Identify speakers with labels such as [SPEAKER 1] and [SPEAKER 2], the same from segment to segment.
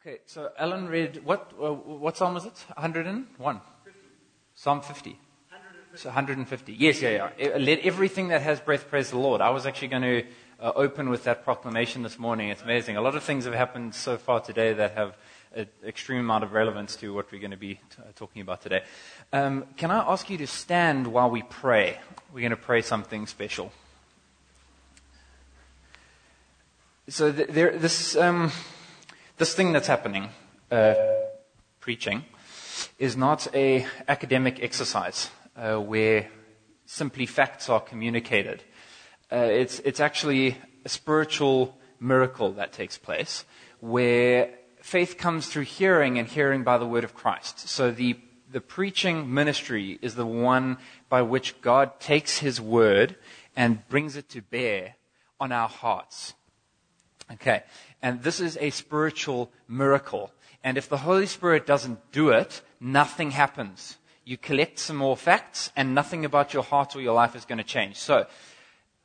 [SPEAKER 1] Okay, so Alan read, what, uh, what psalm was it? 101? Psalm 50. So 150. Yes, yeah, yeah. Uh, Let everything that has breath praise the Lord. I was actually going to uh, open with that proclamation this morning. It's amazing. A lot of things have happened so far today that have an extreme amount of relevance to what we're going to be t- uh, talking about today. Um, can I ask you to stand while we pray? We're going to pray something special. So th- there, this, um, this thing that's happening, uh, preaching, is not a academic exercise uh, where simply facts are communicated. Uh, it's, it's actually a spiritual miracle that takes place where faith comes through hearing and hearing by the word of Christ. So the, the preaching ministry is the one by which God takes his word and brings it to bear on our hearts. Okay. And this is a spiritual miracle. And if the Holy Spirit doesn't do it, nothing happens. You collect some more facts and nothing about your heart or your life is going to change. So,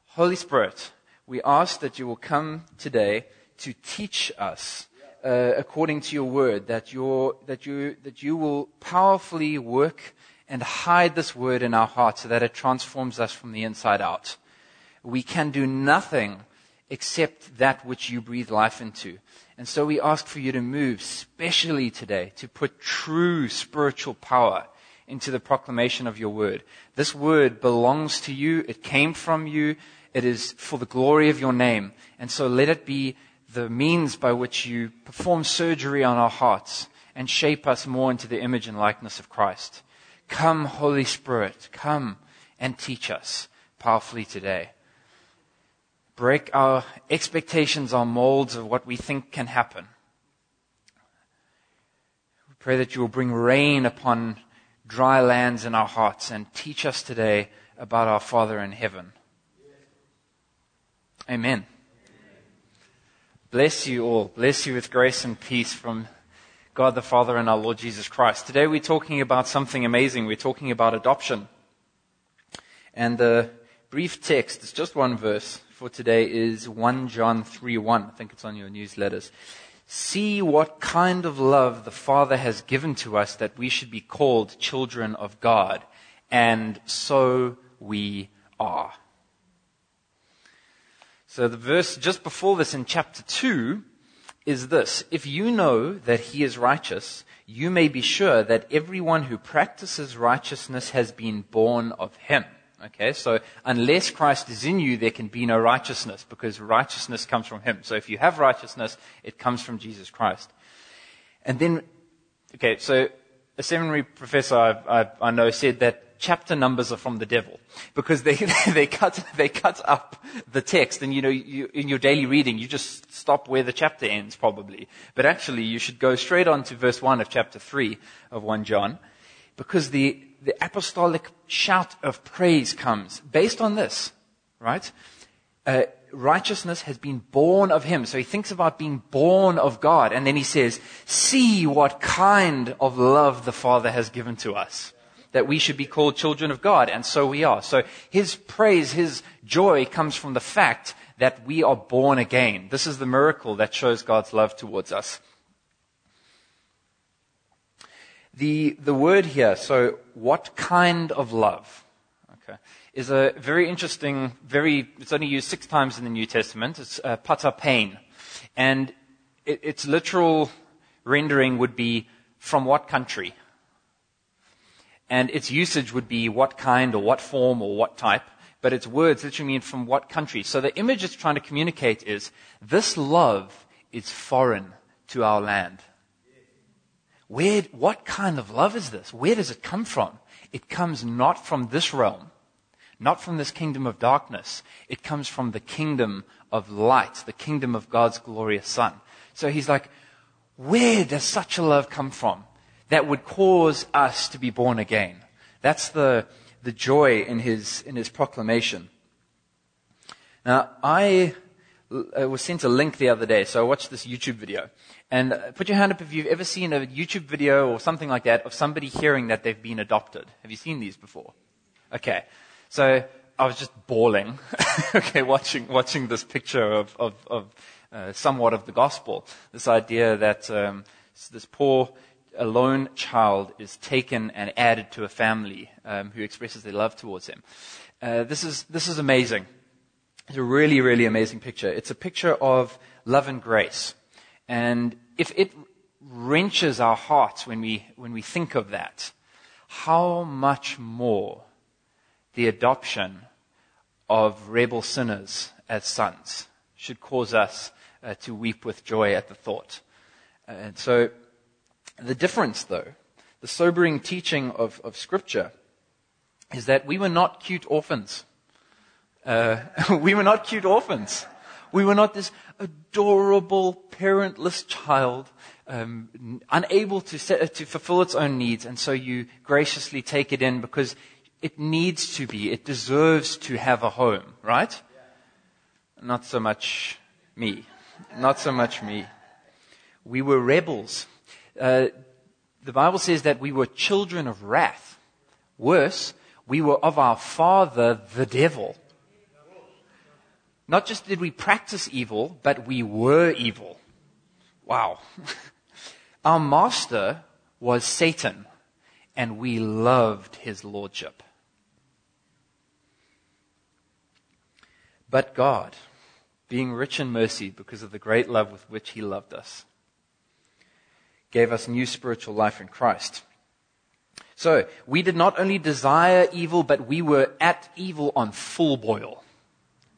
[SPEAKER 1] Holy Spirit, we ask that you will come today to teach us uh, according to your word, that, you that, you, that you will powerfully work and hide this word in our hearts so that it transforms us from the inside out. We can do nothing except that which you breathe life into. And so we ask for you to move, specially today, to put true spiritual power into the proclamation of your word. This word belongs to you. It came from you. It is for the glory of your name. And so let it be the means by which you perform surgery on our hearts and shape us more into the image and likeness of Christ. Come, Holy Spirit, come and teach us powerfully today. Break our expectations, our molds of what we think can happen. We pray that you will bring rain upon dry lands in our hearts and teach us today about our Father in heaven. Amen. Bless you all. Bless you with grace and peace from God the Father and our Lord Jesus Christ. Today we're talking about something amazing. We're talking about adoption. And the brief text, it's just one verse for today, is 1 John 3 1. I think it's on your newsletters. See what kind of love the Father has given to us that we should be called children of God. And so we are. So the verse just before this in chapter 2 is this. If you know that he is righteous, you may be sure that everyone who practices righteousness has been born of him. Okay, so unless Christ is in you, there can be no righteousness because righteousness comes from him. So if you have righteousness, it comes from Jesus Christ. And then, okay, so a seminary professor I, I, I know said that chapter numbers are from the devil because they, they cut, they cut up the text and you know, you, in your daily reading, you just stop where the chapter ends probably. But actually you should go straight on to verse 1 of chapter 3 of 1 John because the, the apostolic shout of praise comes based on this, right? Uh, righteousness has been born of him. So he thinks about being born of God. And then he says, see what kind of love the Father has given to us that we should be called children of God, and so we are. So his praise, his joy comes from the fact that we are born again. This is the miracle that shows God's love towards us. The, the word here, so what kind of love? Okay, is a very interesting, very, it's only used six times in the New Testament. It's uh, pain. And it, its literal rendering would be from what country? and its usage would be what kind or what form or what type, but its words literally mean from what country. So the image it's trying to communicate is this love is foreign to our land. Where, what kind of love is this? Where does it come from? It comes not from this realm, not from this kingdom of darkness. It comes from the kingdom of light, the kingdom of God's glorious Son. So he's like, where does such a love come from? that would cause us to be born again. That's the, the joy in his, in his proclamation. Now, I uh, was sent a link the other day, so I watched this YouTube video. And uh, put your hand up if you've ever seen a YouTube video or something like that of somebody hearing that they've been adopted. Have you seen these before? Okay. So I was just bawling, okay, watching, watching this picture of, of, of uh, somewhat of the gospel. This idea that um, this poor alone child is taken and added to a family um, who expresses their love towards him. Uh, this is this is amazing. It's a really really amazing picture. It's a picture of love and grace, and if it wrenches our hearts when we when we think of that, how much more the adoption of rebel sinners as sons should cause us uh, to weep with joy at the thought. And so the difference, though, the sobering teaching of, of Scripture, is that we were not cute orphans. Uh, we were not cute orphans. We were not this adorable, parentless child, um, unable to, set, to fulfill its own needs, and so you graciously take it in because it needs to be, it deserves to have a home, right? Not so much me. Not so much me. We were rebels uh, the Bible says that we were children of wrath. Worse, we were of our father, the devil. Not just did we practice evil, but we were evil. Wow. our master was Satan, and we loved his lordship. But God, being rich in mercy because of the great love with which he loved us, gave us new spiritual life in Christ. So, we did not only desire evil, but we were at evil on full boil.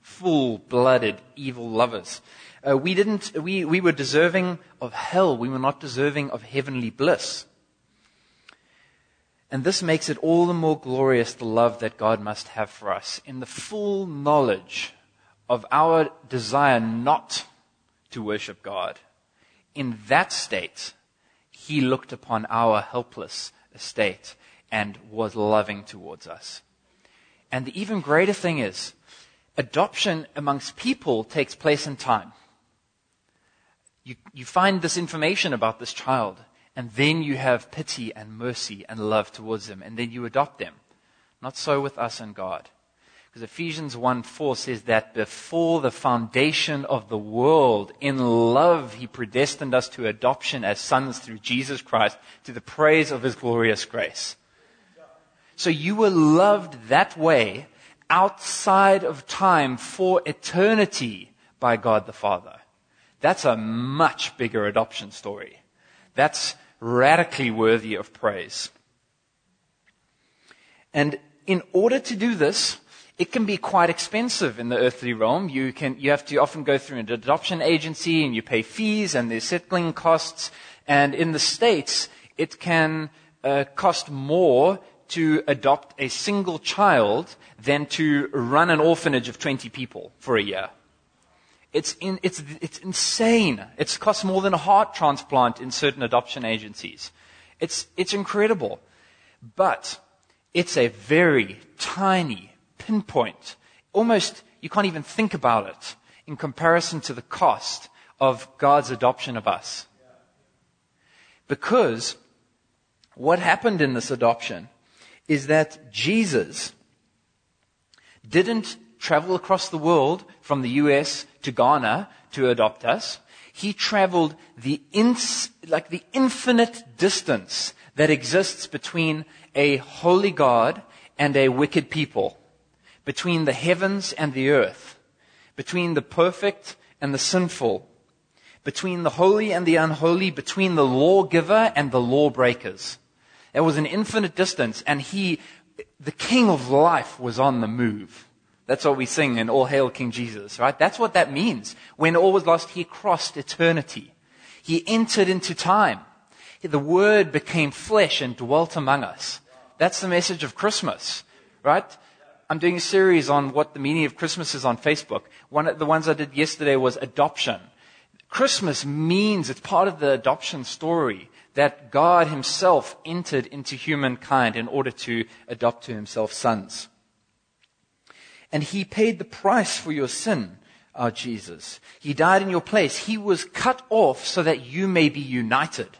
[SPEAKER 1] Full blooded evil lovers. Uh, we didn't, we, we were deserving of hell. We were not deserving of heavenly bliss. And this makes it all the more glorious the love that God must have for us in the full knowledge of our desire not to worship God. In that state, he looked upon our helpless estate and was loving towards us. And the even greater thing is, adoption amongst people takes place in time. You, you find this information about this child, and then you have pity and mercy and love towards them, and then you adopt them. Not so with us and God. Because Ephesians 1 4 says that before the foundation of the world, in love, he predestined us to adoption as sons through Jesus Christ to the praise of his glorious grace. So you were loved that way outside of time for eternity by God the Father. That's a much bigger adoption story. That's radically worthy of praise. And in order to do this, it can be quite expensive in the earthly realm. You, can, you have to often go through an adoption agency and you pay fees and there's settling costs. And in the States, it can uh, cost more to adopt a single child than to run an orphanage of 20 people for a year. It's, in, it's, it's insane. It costs more than a heart transplant in certain adoption agencies. It's, it's incredible. But it's a very tiny pinpoint. Almost, you can't even think about it in comparison to the cost of God's adoption of us. Because what happened in this adoption is that Jesus didn't travel across the world from the US to Ghana to adopt us. He traveled the ins, like the infinite distance that exists between a holy God and a wicked people between the heavens and the earth, between the perfect and the sinful, between the holy and the unholy, between the lawgiver and the lawbreakers. There was an infinite distance, and he, the King of life, was on the move. That's what we sing in All Hail King Jesus, right? That's what that means. When all was lost, he crossed eternity. He entered into time. The Word became flesh and dwelt among us. That's the message of Christmas, right? I'm doing a series on what the meaning of Christmas is on Facebook. One of the ones I did yesterday was adoption. Christmas means it's part of the adoption story that God himself entered into humankind in order to adopt to himself sons. And he paid the price for your sin, our Jesus. He died in your place. He was cut off so that you may be united.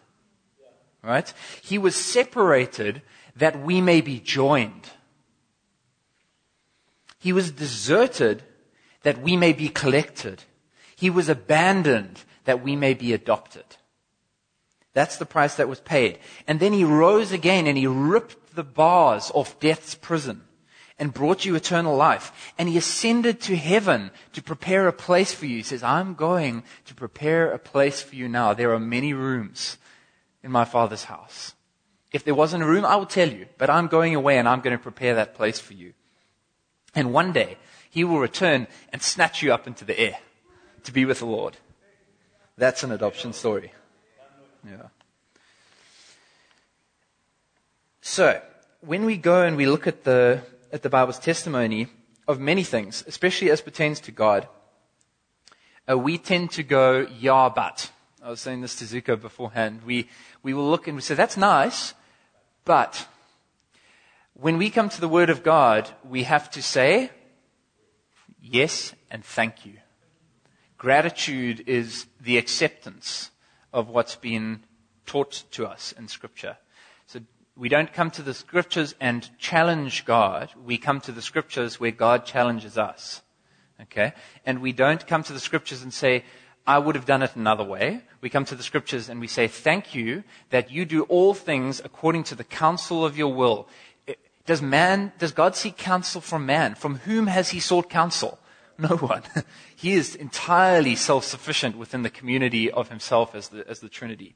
[SPEAKER 1] Right? He was separated that we may be joined. He was deserted that we may be collected. He was abandoned that we may be adopted. That's the price that was paid. And then he rose again and he ripped the bars off death's prison and brought you eternal life. And he ascended to heaven to prepare a place for you. He says, I'm going to prepare a place for you now. There are many rooms in my father's house. If there wasn't a room, I will tell you, but I'm going away and I'm going to prepare that place for you. And one day, he will return and snatch you up into the air to be with the Lord. That's an adoption story. Yeah. So, when we go and we look at the, at the Bible's testimony of many things, especially as pertains to God, uh, we tend to go, yeah, but. I was saying this to Zuko beforehand. We, we will look and we say, that's nice, but when we come to the Word of God, we have to say, yes and thank you. Gratitude is the acceptance of what's been taught to us in Scripture. So we don't come to the Scriptures and challenge God. We come to the Scriptures where God challenges us. Okay? And we don't come to the Scriptures and say, I would have done it another way. We come to the Scriptures and we say, thank you that you do all things according to the counsel of your will. Does man, does God seek counsel from man? From whom has he sought counsel? No one. He is entirely self-sufficient within the community of himself as the, as the Trinity.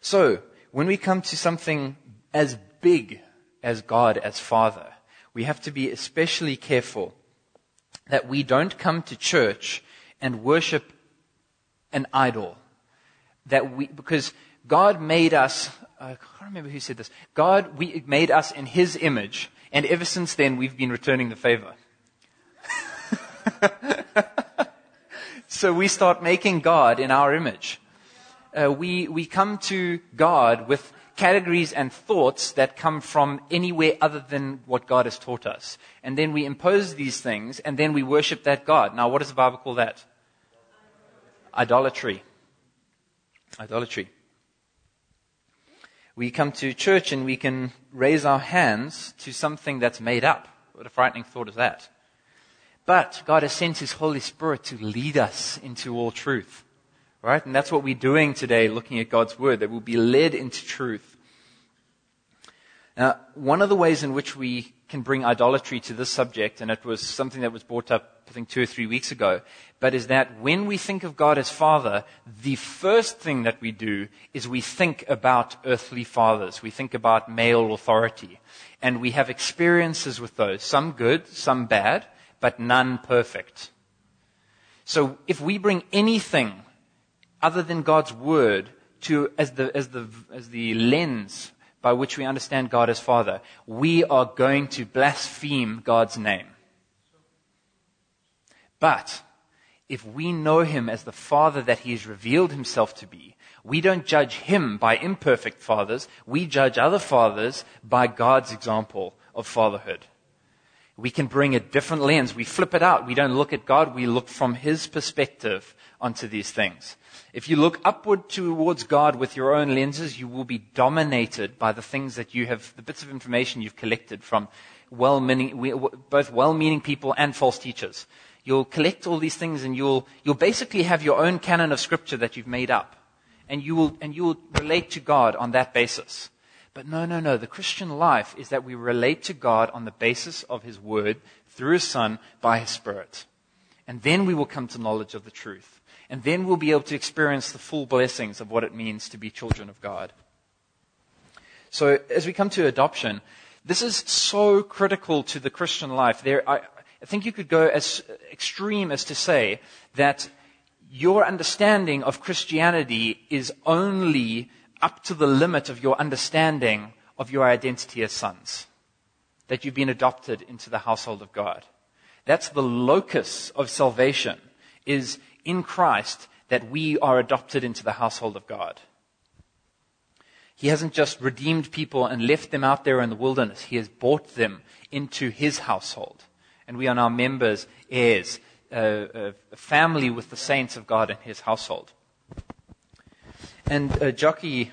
[SPEAKER 1] So, when we come to something as big as God as Father, we have to be especially careful that we don't come to church and worship an idol. That we, because God made us, I can't remember who said this. God we, made us in His image, and ever since then we've been returning the favor. so we start making God in our image. Uh, we, we come to God with categories and thoughts that come from anywhere other than what God has taught us. And then we impose these things, and then we worship that God. Now, what does the Bible call that? Idolatry. Idolatry. We come to church and we can raise our hands to something that's made up. What a frightening thought is that. But God has sent His Holy Spirit to lead us into all truth. Right? And that's what we're doing today, looking at God's Word, that we'll be led into truth. Now, one of the ways in which we can bring idolatry to this subject, and it was something that was brought up, I think, two or three weeks ago, but is that when we think of God as Father, the first thing that we do is we think about earthly fathers. We think about male authority. And we have experiences with those, some good, some bad but none perfect. So if we bring anything other than God's word to, as the, as the, as the lens by which we understand God as Father, we are going to blaspheme God's name. But if we know Him as the Father that He has revealed Himself to be, we don't judge Him by imperfect fathers. We judge other fathers by God's example of fatherhood we can bring a different lens. We flip it out. We don't look at God. We look from His perspective onto these things. If you look upward towards God with your own lenses, you will be dominated by the things that you have, the bits of information you've collected from well-meaning, both well-meaning people and false teachers. You'll collect all these things and you'll, you'll basically have your own canon of scripture that you've made up. And you will, and you will relate to God on that basis. But no, no, no. The Christian life is that we relate to God on the basis of His Word through His Son by His Spirit. And then we will come to knowledge of the truth. And then we'll be able to experience the full blessings of what it means to be children of God. So as we come to adoption, this is so critical to the Christian life. There, I, I think you could go as extreme as to say that your understanding of Christianity is only up to the limit of your understanding of your identity as sons. That you've been adopted into the household of God. That's the locus of salvation, is in Christ that we are adopted into the household of God. He hasn't just redeemed people and left them out there in the wilderness. He has brought them into his household. And we are now members, heirs, uh, a family with the saints of God in his household. And uh, Jockey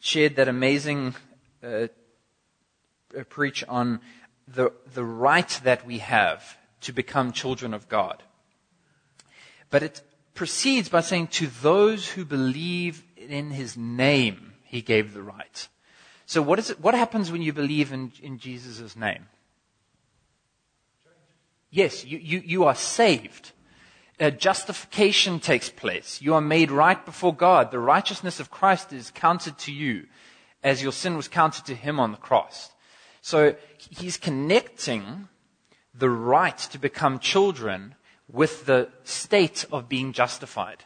[SPEAKER 1] shared that amazing uh, preach on the, the right that we have to become children of God. But it proceeds by saying, To those who believe in his name, he gave the right. So, what, is it, what happens when you believe in, in Jesus' name? Yes, you, you, you are saved. Uh, justification takes place. You are made right before God. The righteousness of Christ is counted to you as your sin was counted to him on the cross. So he's connecting the right to become children with the state of being justified.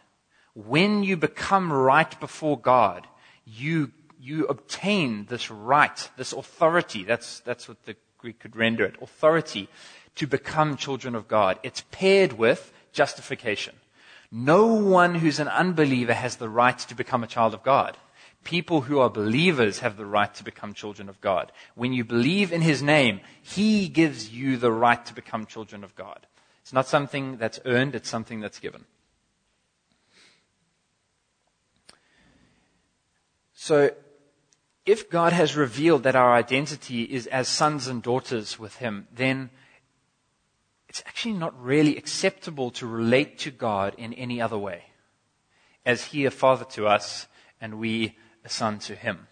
[SPEAKER 1] When you become right before God, you, you obtain this right, this authority. That's, that's what the Greek could render it. Authority to become children of God. It's paired with justification. No one who's an unbeliever has the right to become a child of God. People who are believers have the right to become children of God. When you believe in His name, He gives you the right to become children of God. It's not something that's earned, it's something that's given. So, if God has revealed that our identity is as sons and daughters with Him, then it's actually not really acceptable to relate to God in any other way. As He a father to us and we a son to Him.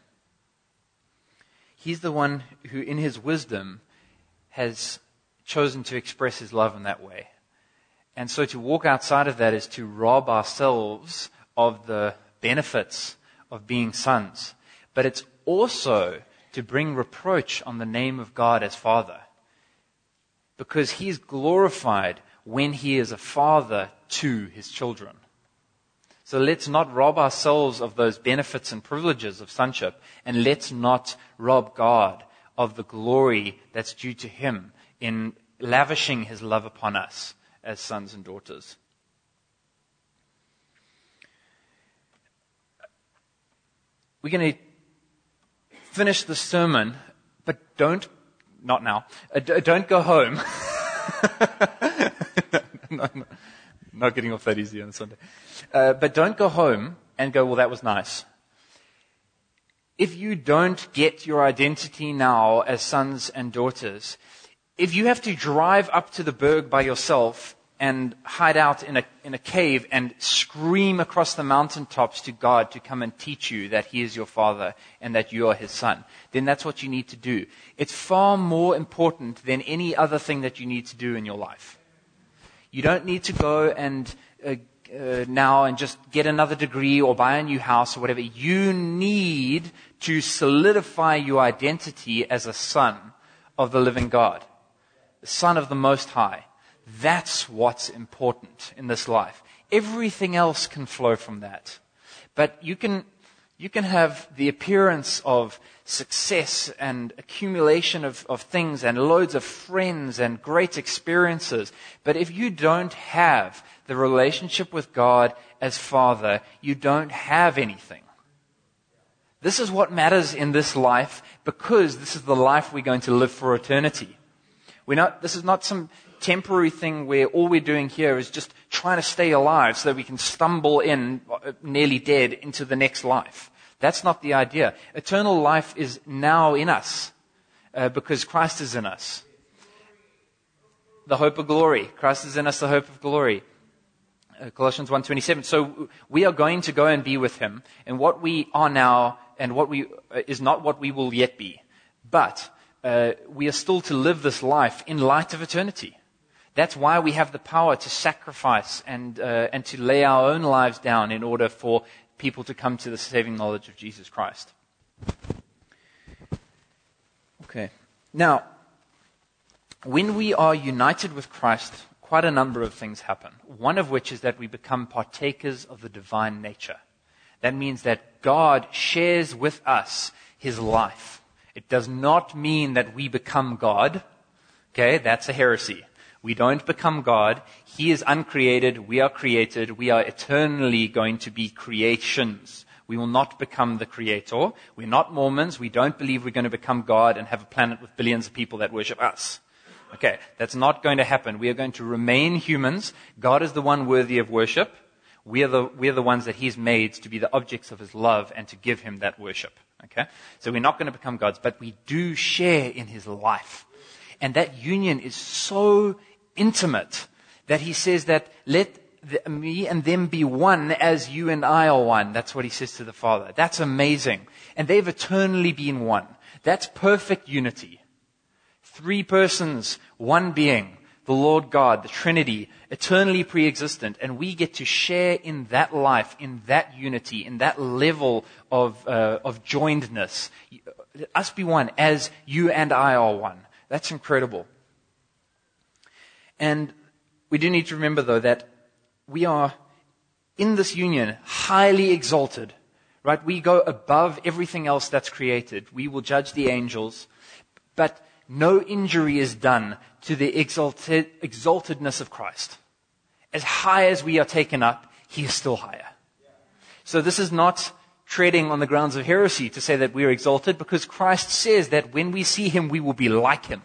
[SPEAKER 1] He's the one who, in His wisdom, has chosen to express His love in that way. And so to walk outside of that is to rob ourselves of the benefits of being sons. But it's also to bring reproach on the name of God as Father because he is glorified when he is a father to his children. So let's not rob ourselves of those benefits and privileges of sonship, and let's not rob God of the glory that's due to him in lavishing his love upon us as sons and daughters. We're going to finish the sermon, but don't not now. Uh, d- don't go home. no, no, not getting off that easy on Sunday. Uh, but don't go home and go, well, that was nice. If you don't get your identity now as sons and daughters, if you have to drive up to the Berg by yourself and hide out in a, in a cave and scream across the mountaintops to God to come and teach you that He is your Father and that you are His Son, then that's what you need to do. It's far more important than any other thing that you need to do in your life. You don't need to go and uh, uh, now and just get another degree or buy a new house or whatever. You need to solidify your identity as a son of the living God, the son of the Most High. That's what's important in this life. Everything else can flow from that. But you can, you can have the appearance of success and accumulation of, of things and loads of friends and great experiences. But if you don't have the relationship with God as Father, you don't have anything. This is what matters in this life because this is the life we're going to live for eternity. We're not, this is not some temporary thing where all we're doing here is just trying to stay alive so that we can stumble in, uh, nearly dead, into the next life. That's not the idea. Eternal life is now in us uh, because Christ is in us. The hope of glory. Christ is in us, the hope of glory. Uh, Colossians 1.27. So we are going to go and be with him. And what we are now and what we uh, is not what we will yet be. But uh, we are still to live this life in light of eternity. That's why we have the power to sacrifice and, uh, and to lay our own lives down in order for people to come to the saving knowledge of Jesus Christ. Okay. Now, when we are united with Christ, quite a number of things happen. One of which is that we become partakers of the divine nature. That means that God shares with us his life. It does not mean that we become God. Okay, that's a heresy. We don't become God. He is uncreated. We are created. We are eternally going to be creations. We will not become the creator. We're not Mormons. We don't believe we're going to become God and have a planet with billions of people that worship us. Okay, that's not going to happen. We are going to remain humans. God is the one worthy of worship. We are the, we are the ones that He's made to be the objects of His love and to give Him that worship. Okay? So we're not going to become gods, but we do share in His life. And that union is so intimate that he says that let the, me and them be one as you and I are one. That's what he says to the Father. That's amazing. And they've eternally been one. That's perfect unity. Three persons, one being, the Lord God, the Trinity, eternally pre-existent, and we get to share in that life, in that unity, in that level of, uh, of joinedness. Let us be one as you and I are one. That's incredible. And we do need to remember, though, that we are in this union highly exalted, right? We go above everything else that's created. We will judge the angels, but no injury is done to the exalted, exaltedness of Christ. As high as we are taken up, he is still higher. So this is not treading on the grounds of heresy to say that we are exalted because Christ says that when we see him, we will be like him.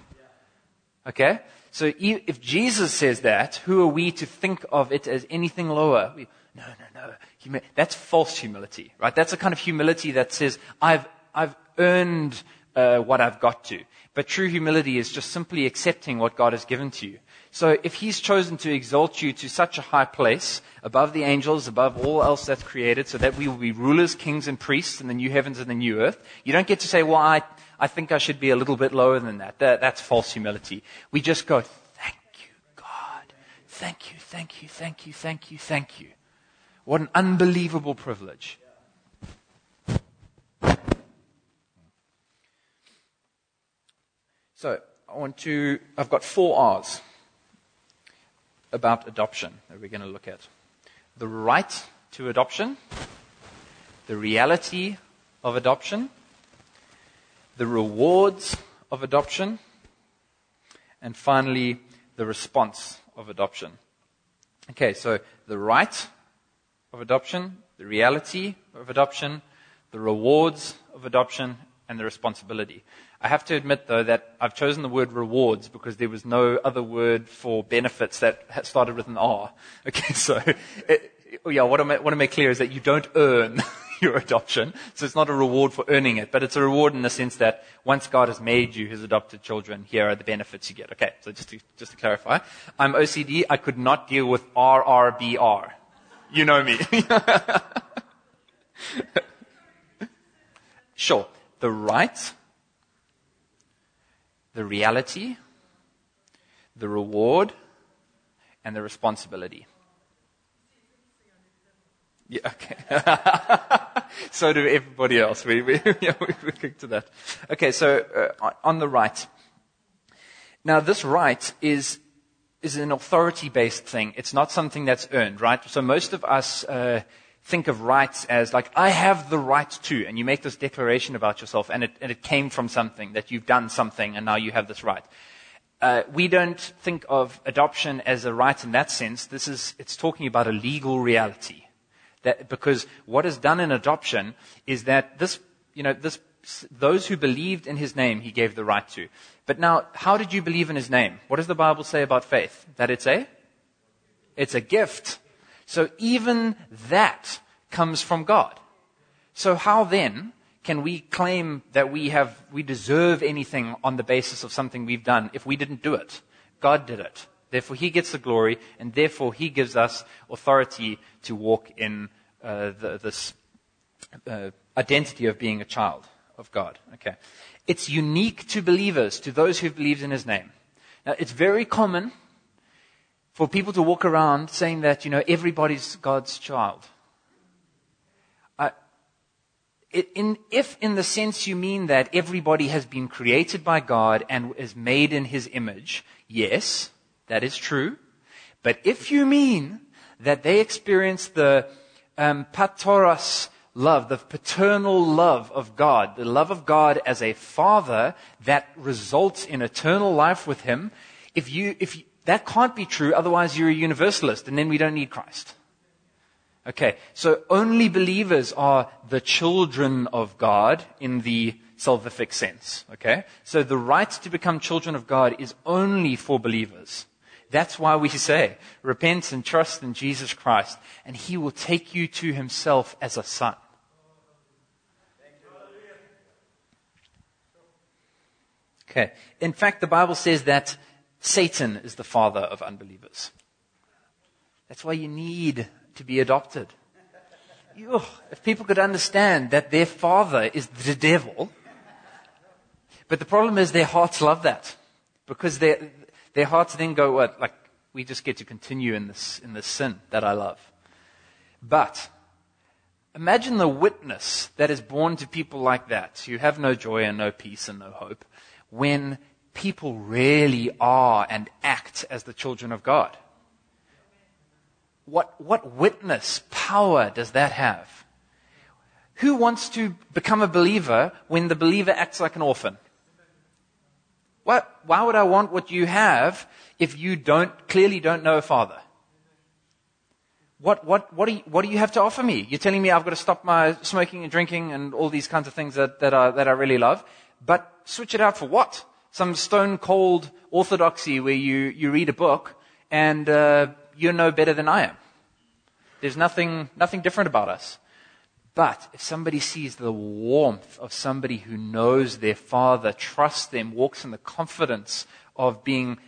[SPEAKER 1] Okay? So if Jesus says that, who are we to think of it as anything lower? We, no, no, no. that's false humility, right? That's a kind of humility that says, I've, I've earned uh, what I've got to. But true humility is just simply accepting what God has given to you. So if He's chosen to exalt you to such a high place, above the angels, above all else that's created, so that we will be rulers, kings, and priests in the new heavens and the new earth, you don't get to say, well, I, I think I should be a little bit lower than that. that that's false humility. We just go, thank you, God. Thank you, thank you, thank you, thank you, thank you. What an unbelievable privilege. So, I want to, I've got four R's about adoption that we're going to look at. The right to adoption, the reality of adoption, the rewards of adoption, and finally, the response of adoption. Okay, so the right of adoption, the reality of adoption, the rewards of adoption, and the responsibility. I have to admit, though, that I've chosen the word rewards because there was no other word for benefits that started with an R. Okay, so, it, yeah, what I want to make clear is that you don't earn your adoption. So it's not a reward for earning it, but it's a reward in the sense that once God has made you his adopted children, here are the benefits you get. Okay, so just to, just to clarify. I'm OCD. I could not deal with RRBR. You know me. sure. The right, the reality, the reward, and the responsibility. Yeah, okay. so do everybody else. We, we, yeah, we, we kick to that. Okay, so uh, on the right. Now, this right is, is an authority based thing. It's not something that's earned, right? So most of us uh, think of rights as like, I have the right to, and you make this declaration about yourself, and it, and it came from something, that you've done something, and now you have this right. Uh, we don't think of adoption as a right in that sense. This is, it's talking about a legal reality. That, because what is done in adoption is that this, you know, this, those who believed in his name, he gave the right to. But now, how did you believe in his name? What does the Bible say about faith? That it's a? It's a gift. So even that comes from God. So how then can we claim that we have, we deserve anything on the basis of something we've done if we didn't do it? God did it. Therefore, he gets the glory, and therefore he gives us authority to walk in uh, the, this uh, identity of being a child of God. Okay, it's unique to believers, to those who've believed in His name. Now, it's very common for people to walk around saying that you know everybody's God's child. It, in, if, in the sense you mean that everybody has been created by God and is made in His image, yes, that is true. But if you mean that they experience the um, pastoros love, the paternal love of God, the love of God as a father that results in eternal life with Him, if you, if you, that can't be true, otherwise you're a universalist, and then we don't need Christ. Okay, so only believers are the children of God in the salvific sense. Okay, so the right to become children of God is only for believers. That's why we say, repent and trust in Jesus Christ, and he will take you to himself as a son. Okay. In fact, the Bible says that Satan is the father of unbelievers. That's why you need to be adopted. You, if people could understand that their father is the devil, but the problem is their hearts love that because their, hearts then go, what, like, we just get to continue in this, in this sin that I love. But imagine the witness that is born to people like that, who have no joy and no peace and no hope, when people really are and act as the children of God. What, what witness power does that have? Who wants to become a believer when the believer acts like an orphan? What, why would I want what you have if you don't, clearly don't know a father? What, what, what, do you, what do you have to offer me? You're telling me I've got to stop my smoking and drinking and all these kinds of things that, that, I, that I really love, but switch it out for what? Some stone cold orthodoxy where you, you read a book and uh, you're no better than I am. There's nothing, nothing different about us. But if somebody sees the warmth of somebody who knows their father, trusts them, walks in the confidence of being,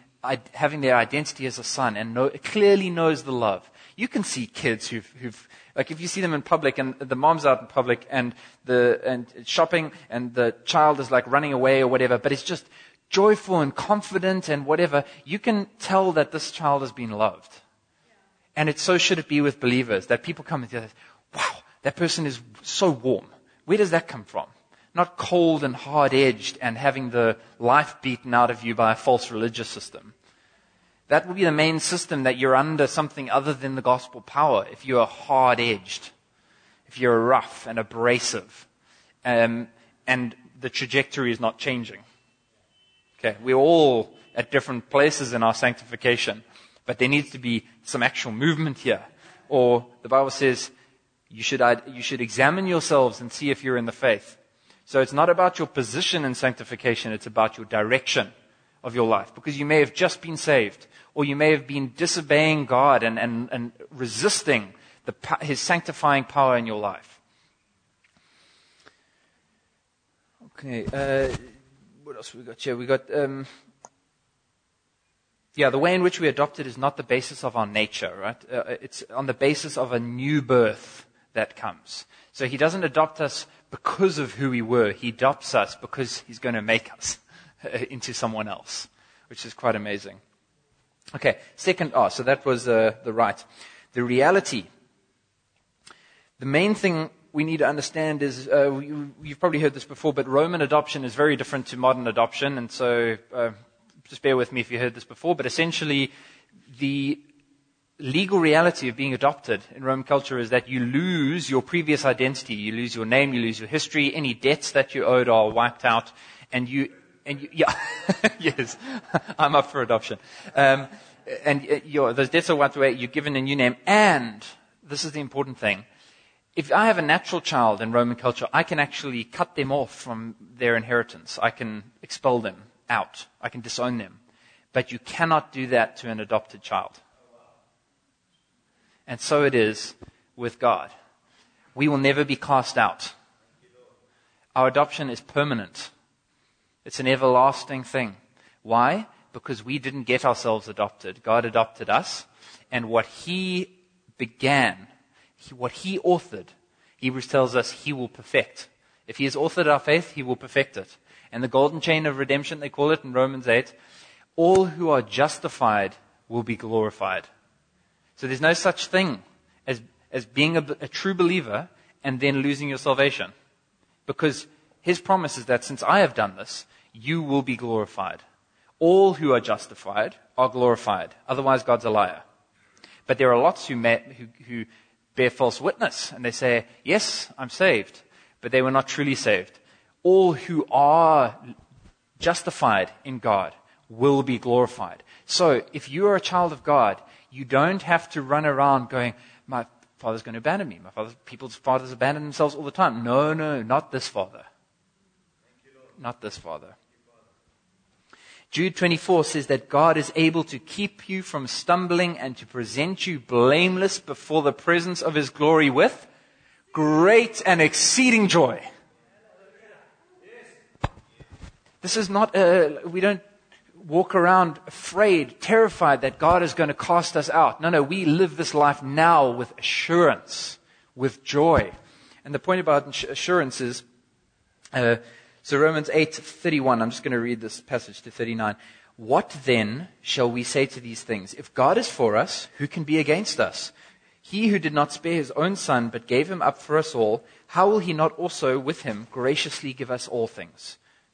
[SPEAKER 1] having their identity as a son, and know, clearly knows the love, you can see kids who've, who've, like if you see them in public and the mom's out in public and the, and shopping and the child is like running away or whatever, but it's just joyful and confident and whatever, you can tell that this child has been loved. And it so should it be with believers that people come and say, wow, that person is so warm. Where does that come from? Not cold and hard edged and having the life beaten out of you by a false religious system. That will be the main system that you're under something other than the gospel power if you're hard edged, if you're rough and abrasive, um, and the trajectory is not changing. Okay, we're all at different places in our sanctification, but there needs to be some actual movement here. Or the Bible says you should, you should examine yourselves and see if you're in the faith. So it's not about your position in sanctification, it's about your direction of your life. Because you may have just been saved, or you may have been disobeying God and, and, and resisting the, His sanctifying power in your life. Okay, uh, what else we got here? We got, um, yeah, the way in which we adopted is not the basis of our nature, right? Uh, it's on the basis of a new birth that comes. So he doesn't adopt us because of who we were. He adopts us because he's going to make us into someone else, which is quite amazing. Okay, second, oh, so that was uh, the right. The reality. The main thing we need to understand is, uh, you've probably heard this before, but Roman adoption is very different to modern adoption, and so uh, just bear with me if you heard this before, but essentially the legal reality of being adopted in Roman culture is that you lose your previous identity. You lose your name, you lose your history, any debts that you owed are wiped out, and you and you, yeah, yes, I'm up for adoption. Um, and uh, your, those debts are wiped away. You're given a new name, and this is the important thing. If I have a natural child in Roman culture, I can actually cut them off from their inheritance. I can expel them out. I can disown them. But you cannot do that to an adopted child. And so it is with God. We will never be cast out. Our adoption is permanent. It's an everlasting thing. Why? Because we didn't get ourselves adopted. God adopted us. And what He began, what He authored, Hebrews tells us He will perfect. If He has authored our faith, He will perfect it. And the golden chain of redemption, they call it in Romans 8, all who are justified will be glorified. So there's no such thing as, as being a, a true believer and then losing your salvation. Because his promise is that since I have done this, you will be glorified. All who are justified are glorified. Otherwise, God's a liar. But there are lots who, met, who, who bear false witness and they say, yes, I'm saved. But they were not truly saved. All who are justified in God will be glorified. So if you are a child of God, you don't have to run around going, my father's going to abandon me. My father's, people's fathers abandon themselves all the time. No, no, not this father. Not this father. Jude 24 says that God is able to keep you from stumbling and to present you blameless before the presence of his glory with great and exceeding joy. This is not a, we don't, walk around afraid, terrified that God is going to cast us out. No, no, we live this life now with assurance, with joy. And the point about assurance is, uh, so Romans 8:31. I'm just going to read this passage to 39. What then shall we say to these things? If God is for us, who can be against us? He who did not spare his own son, but gave him up for us all, how will he not also with him graciously give us all things?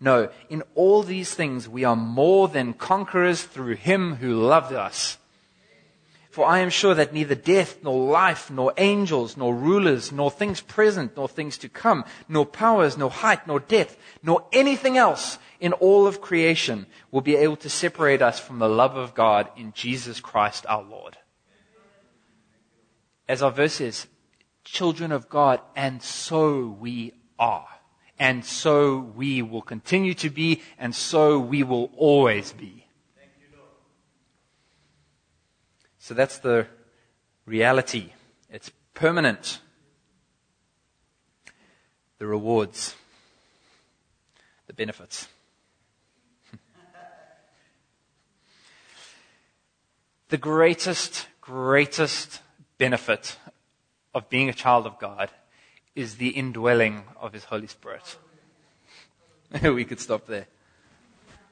[SPEAKER 1] No, in all these things we are more than conquerors through him who loved us. For I am sure that neither death, nor life, nor angels, nor rulers, nor things present, nor things to come, nor powers, nor height, nor depth, nor anything else in all of creation will be able to separate us from the love of God in Jesus Christ our Lord. As our verse says, children of God, and so we are. And so we will continue to be, and so we will always be. Thank you, so that's the reality. It's permanent. The rewards, the benefits. the greatest, greatest benefit of being a child of God is the indwelling of His Holy Spirit. we could stop there.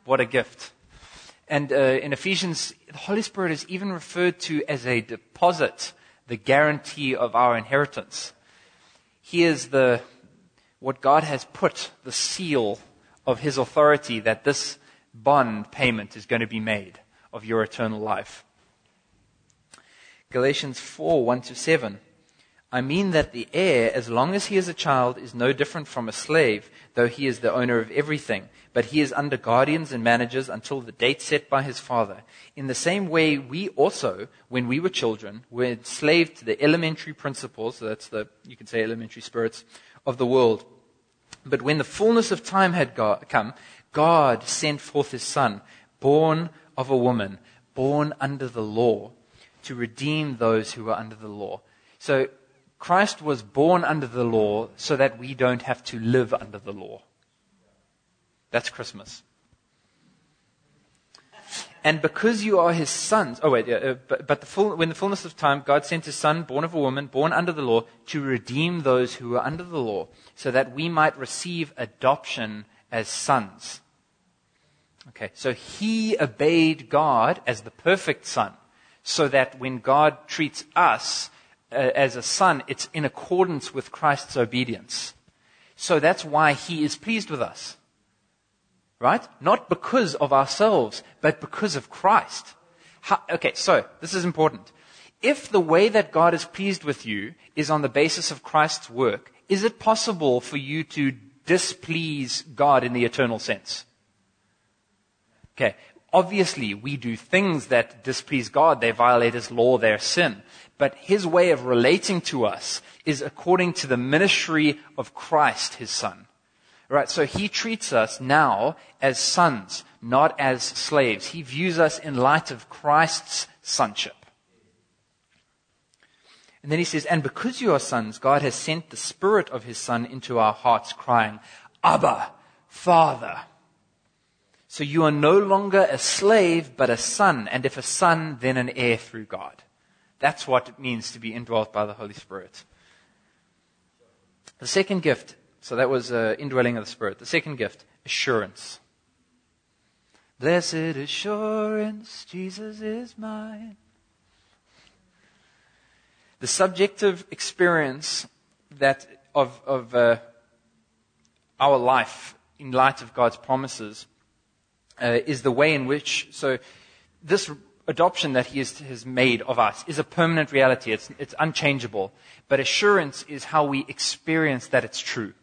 [SPEAKER 1] What a gift. And uh, in Ephesians, the Holy Spirit is even referred to as a deposit, the guarantee of our inheritance. He is the, what God has put, the seal of His authority that this bond payment is going to be made of your eternal life. Galatians 4 1 to 7. I mean that the heir, as long as he is a child, is no different from a slave, though he is the owner of everything. But he is under guardians and managers until the date set by his father. In the same way, we also, when we were children, were enslaved to the elementary principles, so that's the, you can say elementary spirits, of the world. But when the fullness of time had come, God sent forth his son, born of a woman, born under the law, to redeem those who were under the law. So Christ was born under the law so that we don't have to live under the law. That's Christmas. And because you are his sons, oh wait, uh, but, but the full, when the fullness of time, God sent his son, born of a woman, born under the law, to redeem those who were under the law, so that we might receive adoption as sons. Okay, so he obeyed God as the perfect son, so that when God treats us Uh, as a son, it's in accordance with Christ's obedience. So that's why he is pleased with us. Right? Not because of ourselves, but because of Christ. How, okay, so this is important. If the way that God is pleased with you is on the basis of Christ's work, is it possible for you to displease God in the eternal sense? Okay, obviously we do things that displease God. They violate His law, they're sin but his way of relating to us is according to the ministry of Christ, his son. Right? So he treats us now as sons, not as slaves. He views us in light of Christ's sonship. And then he says, and because you are sons, God has sent the spirit of his son into our hearts crying, Abba, Father. So you are no longer a slave, but a son, and if a son, then an heir through God. That's what it means to be indwelt by the Holy Spirit. The second gift, so that was uh, indwelling of the Spirit. The second gift, assurance. Blessed assurance, Jesus is mine. The subjective experience that of, of uh, our life in light of God's promises uh, is the way in which, so this adoption that he has, made of us is a permanent reality. It's, it's unchangeable. But assurance is how we experience that it's true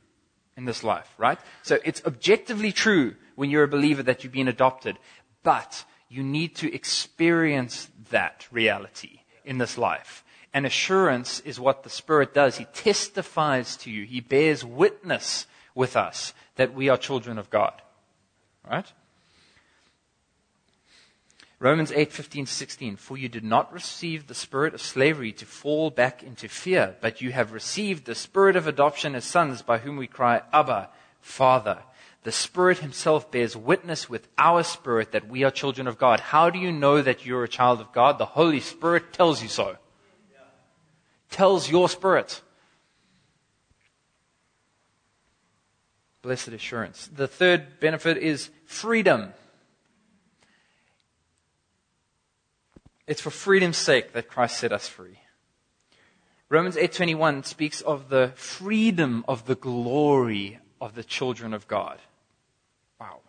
[SPEAKER 1] in this life, right? So it's objectively true when you're a believer that you've been adopted. But you need to experience that reality in this life. And assurance is what the Spirit does. He testifies to you. He bears witness with us that we are children of God. Right? Romans 8, 15, 16. For you did not receive the spirit of slavery to fall back into fear, but you have received the spirit of adoption as sons by whom we cry, Abba, Father. The Spirit Himself bears witness with our spirit that we are children of God. How do you know that you're a child of God? The Holy Spirit tells you so. Tells your spirit. Blessed assurance. The third benefit is freedom. It's for freedom's sake that Christ set us free. Romans 8:21 speaks of the freedom of the glory of the children of God. Wow.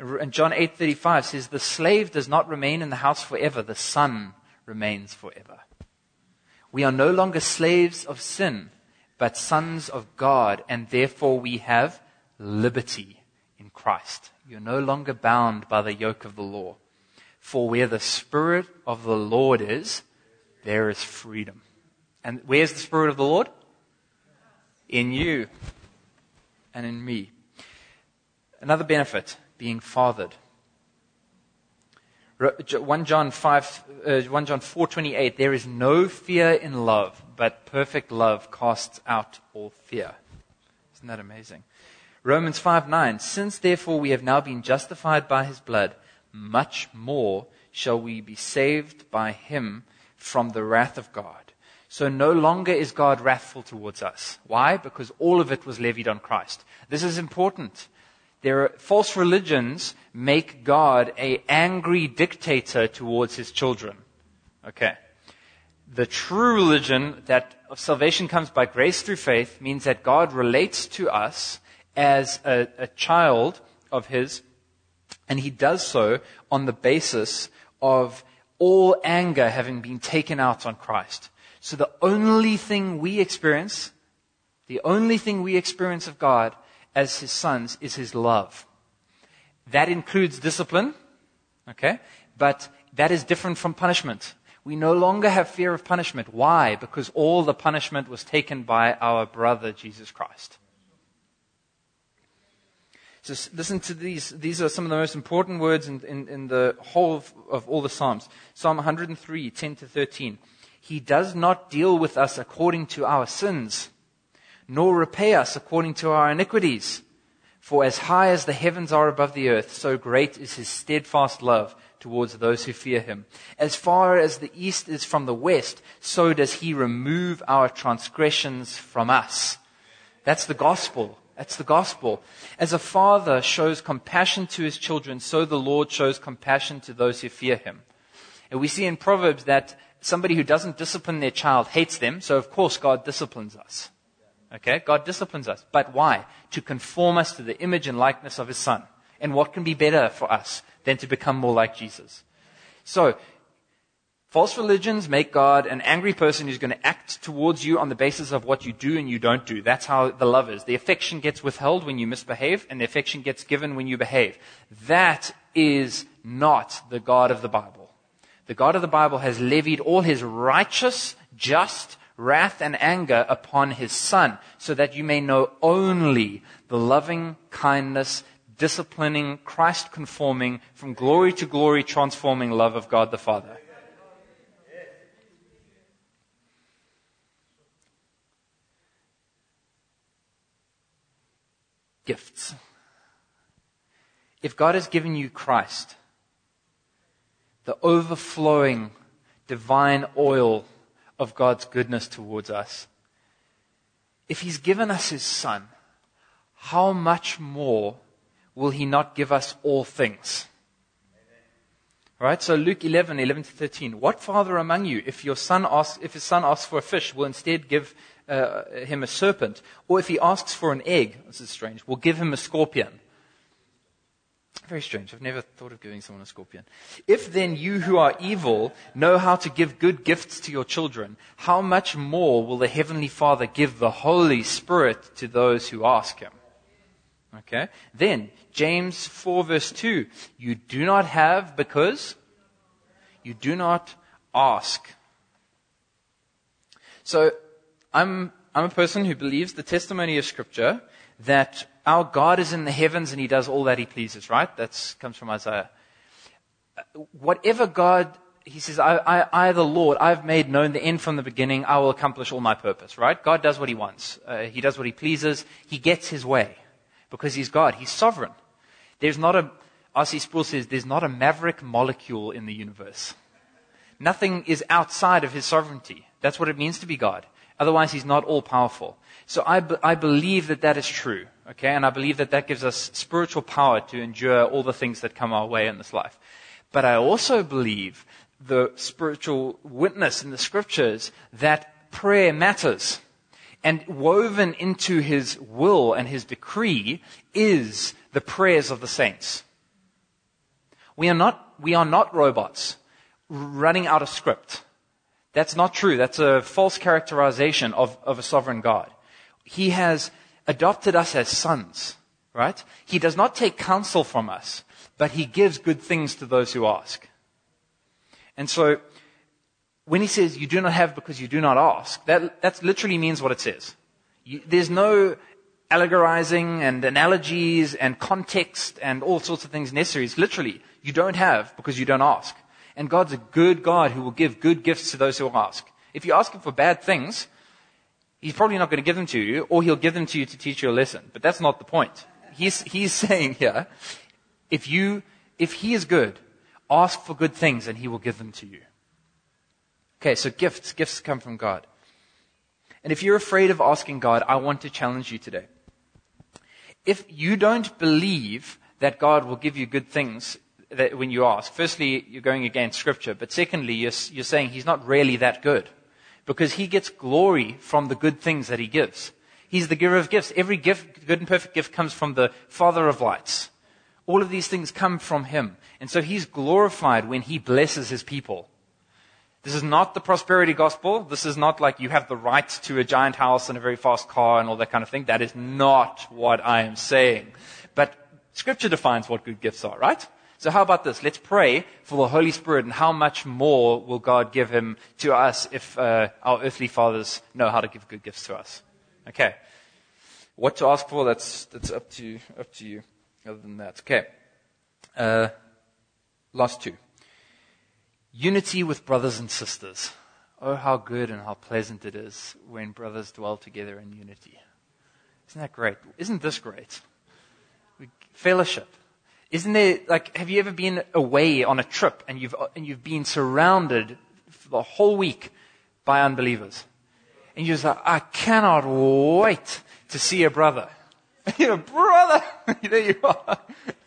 [SPEAKER 1] And John 8:35 says the slave does not remain in the house forever, the son remains forever. We are no longer slaves of sin, but sons of God, and therefore we have liberty in Christ. You're no longer bound by the yoke of the law. For where the Spirit of the Lord is, there is freedom. And where's the Spirit of the Lord? In you and in me. Another benefit, being fathered. 1 John 5, uh, 1 John 4:28 there is no fear in love but perfect love casts out all fear. Isn't that amazing? Romans 5:9 Since therefore we have now been justified by his blood much more shall we be saved by him from the wrath of God. So no longer is God wrathful towards us. Why? Because all of it was levied on Christ. This is important. There are, false religions make God a angry dictator towards his children. Okay. The true religion that salvation comes by grace through faith means that God relates to us as a, a child of his and he does so on the basis of all anger having been taken out on Christ. So the only thing we experience, the only thing we experience of God as his sons is his love. That includes discipline, okay? But that is different from punishment. We no longer have fear of punishment. Why? Because all the punishment was taken by our brother Jesus Christ. So listen to these. These are some of the most important words in, in, in the whole of, of all the Psalms. Psalm 103, 10 to 13. He does not deal with us according to our sins, nor repay us according to our iniquities. For as high as the heavens are above the earth, so great is his steadfast love towards those who fear him. As far as the east is from the west, so does he remove our transgressions from us. That's the gospel. That's the gospel. As a father shows compassion to his children, so the Lord shows compassion to those who fear him. And we see in Proverbs that somebody who doesn't discipline their child hates them, so of course God disciplines us. Okay? God disciplines us. But why? To conform us to the image and likeness of his son. And what can be better for us than to become more like Jesus? So, False religions make God an angry person who's going to act towards you on the basis of what you do and you don't do. That's how the love is. The affection gets withheld when you misbehave, and the affection gets given when you behave. That is not the God of the Bible. The God of the Bible has levied all his righteous, just wrath and anger upon his Son, so that you may know only the loving kindness, disciplining, Christ conforming, from glory to glory transforming love of God the Father. Gifts. If God has given you Christ, the overflowing divine oil of God's goodness towards us, if He's given us His Son, how much more will He not give us all things? Right? So Luke 11, 11 to 13. What father among you, if your son asks, if his son asks for a fish, will instead give uh, him a serpent? Or if he asks for an egg, this is strange, we'll give him a scorpion? Very strange. I've never thought of giving someone a scorpion. If then you who are evil know how to give good gifts to your children, how much more will the Heavenly Father give the Holy Spirit to those who ask Him? Okay? Then, James 4 verse 2. You do not have because you do not ask. So, I'm, I'm a person who believes the testimony of Scripture that our God is in the heavens and He does all that He pleases, right? That comes from Isaiah. Whatever God, He says, I, I, I, the Lord, I've made known the end from the beginning, I will accomplish all my purpose, right? God does what He wants. Uh, he does what He pleases. He gets His way because He's God. He's sovereign. There's not a, R.C. Sproul says, there's not a maverick molecule in the universe. Nothing is outside of His sovereignty. That's what it means to be God. Otherwise, He's not all powerful. So I, I believe that that is true. Okay, and I believe that that gives us spiritual power to endure all the things that come our way in this life. But I also believe the spiritual witness in the scriptures that prayer matters. And woven into his will and his decree is the prayers of the saints. We are not, we are not robots running out of script. That's not true. That's a false characterization of, of a sovereign God. He has adopted us as sons, right? He does not take counsel from us, but he gives good things to those who ask. And so, when he says you do not have because you do not ask, that, that literally means what it says. You, there's no allegorizing and analogies and context and all sorts of things necessary. It's literally, you don't have because you don't ask. And God's a good God who will give good gifts to those who ask. If you ask him for bad things, he's probably not going to give them to you, or he'll give them to you to teach you a lesson. But that's not the point. He's, he's saying here, if you, if he is good, ask for good things and he will give them to you. Okay, so gifts, gifts come from God. And if you're afraid of asking God, I want to challenge you today. If you don't believe that God will give you good things that when you ask, firstly, you're going against scripture, but secondly, you're, you're saying he's not really that good because he gets glory from the good things that he gives. He's the giver of gifts. Every gift, good and perfect gift comes from the Father of lights. All of these things come from him. And so he's glorified when he blesses his people. This is not the prosperity gospel. This is not like you have the right to a giant house and a very fast car and all that kind of thing. That is not what I am saying. But scripture defines what good gifts are, right? So how about this? Let's pray for the Holy Spirit and how much more will God give him to us if uh, our earthly fathers know how to give good gifts to us? Okay. What to ask for, that's, that's up to, up to you. Other than that. Okay. Uh, last two. Unity with brothers and sisters. Oh, how good and how pleasant it is when brothers dwell together in unity. Isn't that great? Isn't this great? We, fellowship. Isn't there, like, have you ever been away on a trip and you've, and you've been surrounded for the whole week by unbelievers? And you're just like, I cannot wait to see a brother. you know, brother! there you are.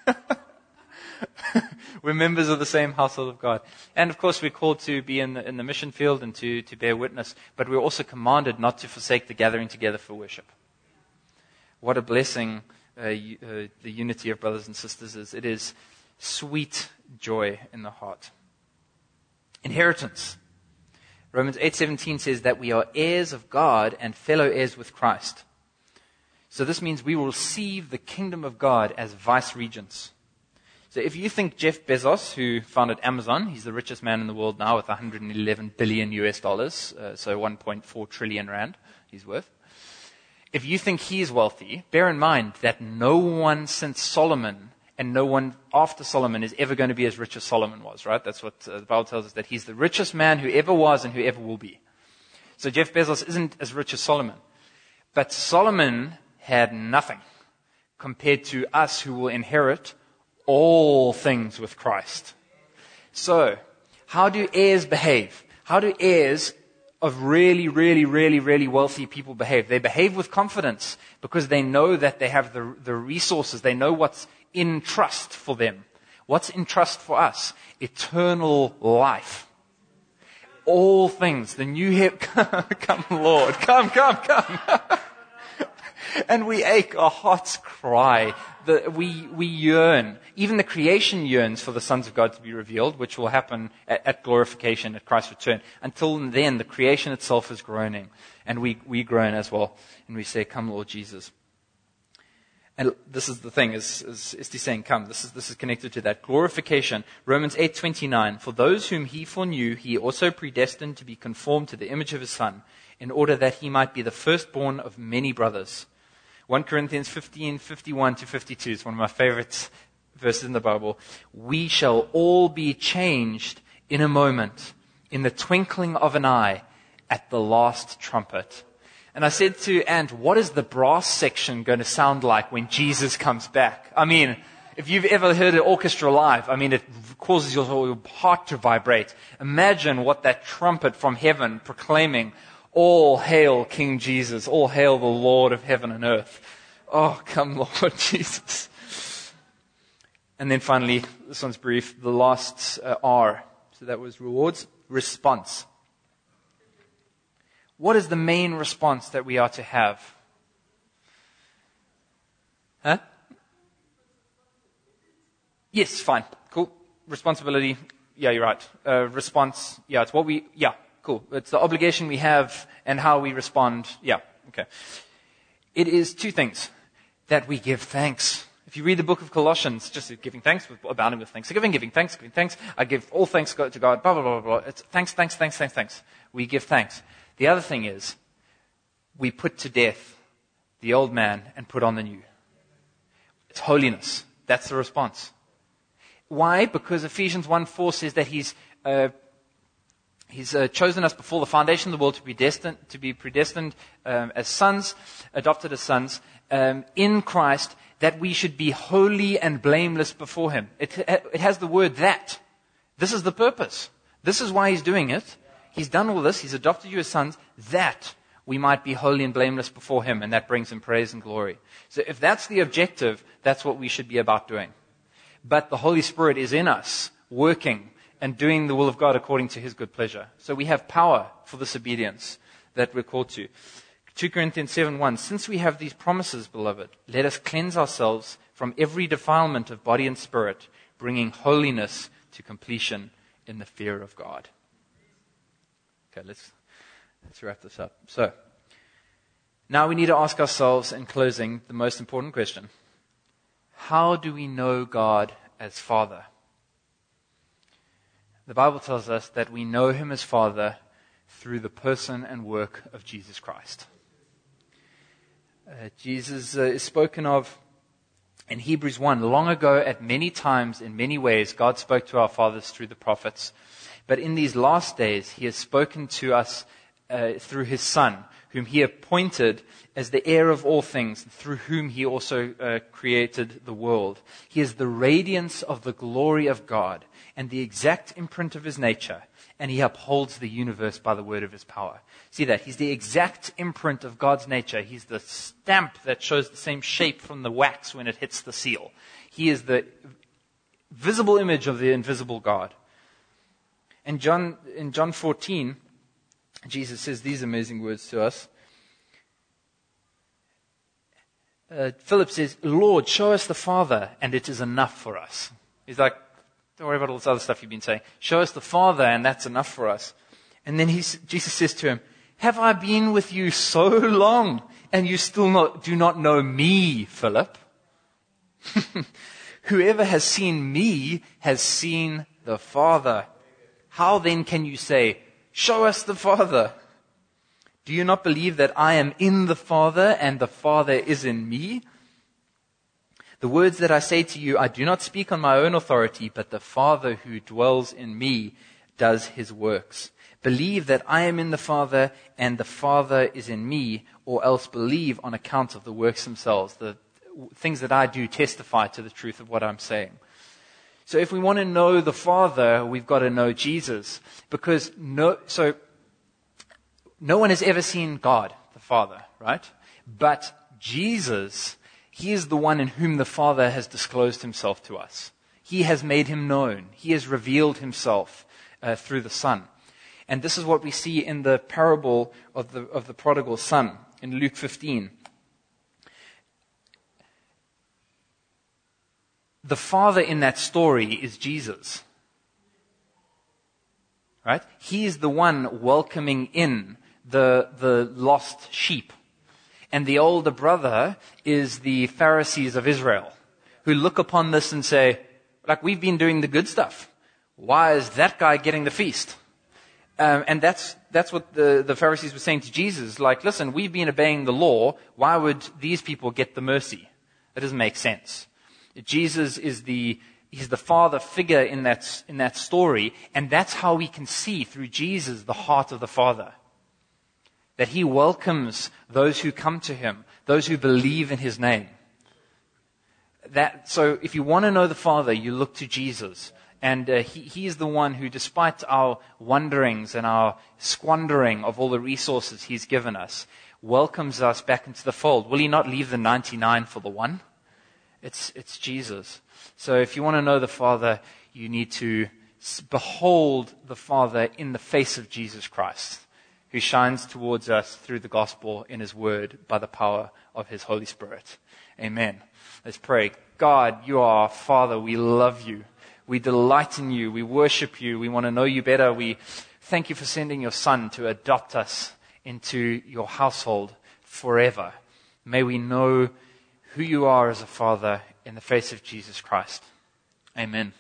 [SPEAKER 1] we're members of the same household of God. And of course, we're called to be in the, in the mission field and to, to bear witness, but we're also commanded not to forsake the gathering together for worship. What a blessing uh, uh, the unity of brothers and sisters is. It is sweet joy in the heart. Inheritance. Romans 8:17 says that we are heirs of God and fellow heirs with Christ. So this means we will receive the kingdom of God as vice regents. So if you think Jeff Bezos, who founded Amazon, he's the richest man in the world now with 111 billion US dollars, uh, so 1.4 trillion rand he's worth if you think he is wealthy, bear in mind that no one since Solomon and no one after Solomon is ever going to be as rich as Solomon was, right? That's what uh, the Bible tells us, that he's the richest man who ever was and who ever will be. So Jeff Bezos isn't as rich as Solomon. But Solomon had nothing compared to us who will inherit all things with Christ. So, how do heirs behave? How do heirs of really, really, really, really wealthy people behave. They behave with confidence because they know that they have the, the resources. They know what's in trust for them. What's in trust for us? Eternal life. All things. The new hip. come, Lord. Come, come, come. and we ache, our hearts cry. The, we, we yearn. Even the creation yearns for the sons of God to be revealed, which will happen at, at glorification, at Christ's return. Until then, the creation itself is groaning. And we, we groan as well. And we say, Come, Lord Jesus. And this is the thing, is, is, is saying, come, this is, this is connected to that. Glorification, Romans 8.29, for those whom he foreknew, he also predestined to be conformed to the image of his son, in order that he might be the firstborn of many brothers. 1 Corinthians 15, 51 to 52 is one of my favorite verses in the Bible. We shall all be changed in a moment, in the twinkling of an eye, at the last trumpet. And I said to Ant, what is the brass section going to sound like when Jesus comes back? I mean, if you've ever heard an orchestra live, I mean, it causes your heart to vibrate. Imagine what that trumpet from heaven proclaiming, all hail King Jesus, all hail the Lord of heaven and earth. Oh, come Lord Jesus. And then finally, this one's brief, the last uh, R. So that was rewards, response. What is the main response that we are to have? Huh? Yes, fine. Cool. Responsibility. Yeah, you're right. Uh, response. Yeah, it's what we, yeah, cool. It's the obligation we have and how we respond. Yeah, okay. It is two things that we give thanks. If you read the book of Colossians, just giving thanks, abounding with thanksgiving, giving giving thanks, giving thanks. I give all thanks to God, blah, blah, blah, blah. It's thanks, thanks, thanks, thanks, thanks. We give thanks. The other thing is, we put to death the old man and put on the new. It's holiness. That's the response. Why? Because Ephesians 1 4 says that he's, uh, he's uh, chosen us before the foundation of the world to be destined, to be predestined um, as sons, adopted as sons, um, in Christ, that we should be holy and blameless before him. It, it has the word that. This is the purpose. This is why he's doing it. He's done all this. He's adopted you as sons that we might be holy and blameless before Him, and that brings Him praise and glory. So if that's the objective, that's what we should be about doing. But the Holy Spirit is in us, working and doing the will of God according to His good pleasure. So we have power for this obedience that we're called to. 2 Corinthians 7 1. Since we have these promises, beloved, let us cleanse ourselves from every defilement of body and spirit, bringing holiness to completion in the fear of God. Okay, let's, let's wrap this up. So, now we need to ask ourselves in closing the most important question How do we know God as Father? The Bible tells us that we know Him as Father through the person and work of Jesus Christ. Uh, Jesus uh, is spoken of in Hebrews 1. Long ago, at many times, in many ways, God spoke to our fathers through the prophets. But in these last days, he has spoken to us uh, through his Son, whom he appointed as the heir of all things, through whom he also uh, created the world. He is the radiance of the glory of God and the exact imprint of his nature, and he upholds the universe by the word of his power. See that? He's the exact imprint of God's nature. He's the stamp that shows the same shape from the wax when it hits the seal. He is the visible image of the invisible God. And John, in John 14, Jesus says these amazing words to us. Uh, Philip says, Lord, show us the Father, and it is enough for us. He's like, don't worry about all this other stuff you've been saying. Show us the Father, and that's enough for us. And then Jesus says to him, Have I been with you so long, and you still not, do not know me, Philip? Whoever has seen me has seen the Father. How then can you say, Show us the Father? Do you not believe that I am in the Father and the Father is in me? The words that I say to you, I do not speak on my own authority, but the Father who dwells in me does his works. Believe that I am in the Father and the Father is in me, or else believe on account of the works themselves. The things that I do testify to the truth of what I'm saying. So if we want to know the Father, we've got to know Jesus. Because no, so no one has ever seen God, the Father, right? But Jesus, He is the one in whom the Father has disclosed Himself to us. He has made Him known. He has revealed Himself uh, through the Son. And this is what we see in the parable of the, of the prodigal son in Luke 15. the father in that story is Jesus. Right? He is the one welcoming in the, the lost sheep. And the older brother is the Pharisees of Israel, who look upon this and say, like, we've been doing the good stuff. Why is that guy getting the feast? Um, and that's, that's what the, the Pharisees were saying to Jesus. Like, listen, we've been obeying the law. Why would these people get the mercy? That doesn't make sense. Jesus is the, he's the father figure in that, in that story, and that's how we can see through Jesus the heart of the Father. That he welcomes those who come to him, those who believe in his name. That, so if you want to know the Father, you look to Jesus. And uh, he, he is the one who, despite our wanderings and our squandering of all the resources he's given us, welcomes us back into the fold. Will he not leave the 99 for the one? It's, it's Jesus. So if you want to know the Father, you need to behold the Father in the face of Jesus Christ, who shines towards us through the gospel in his word by the power of his Holy Spirit. Amen. Let's pray. God, you are our Father. We love you. We delight in you. We worship you. We want to know you better. We thank you for sending your Son to adopt us into your household forever. May we know who you are as a Father in the face of Jesus Christ. Amen.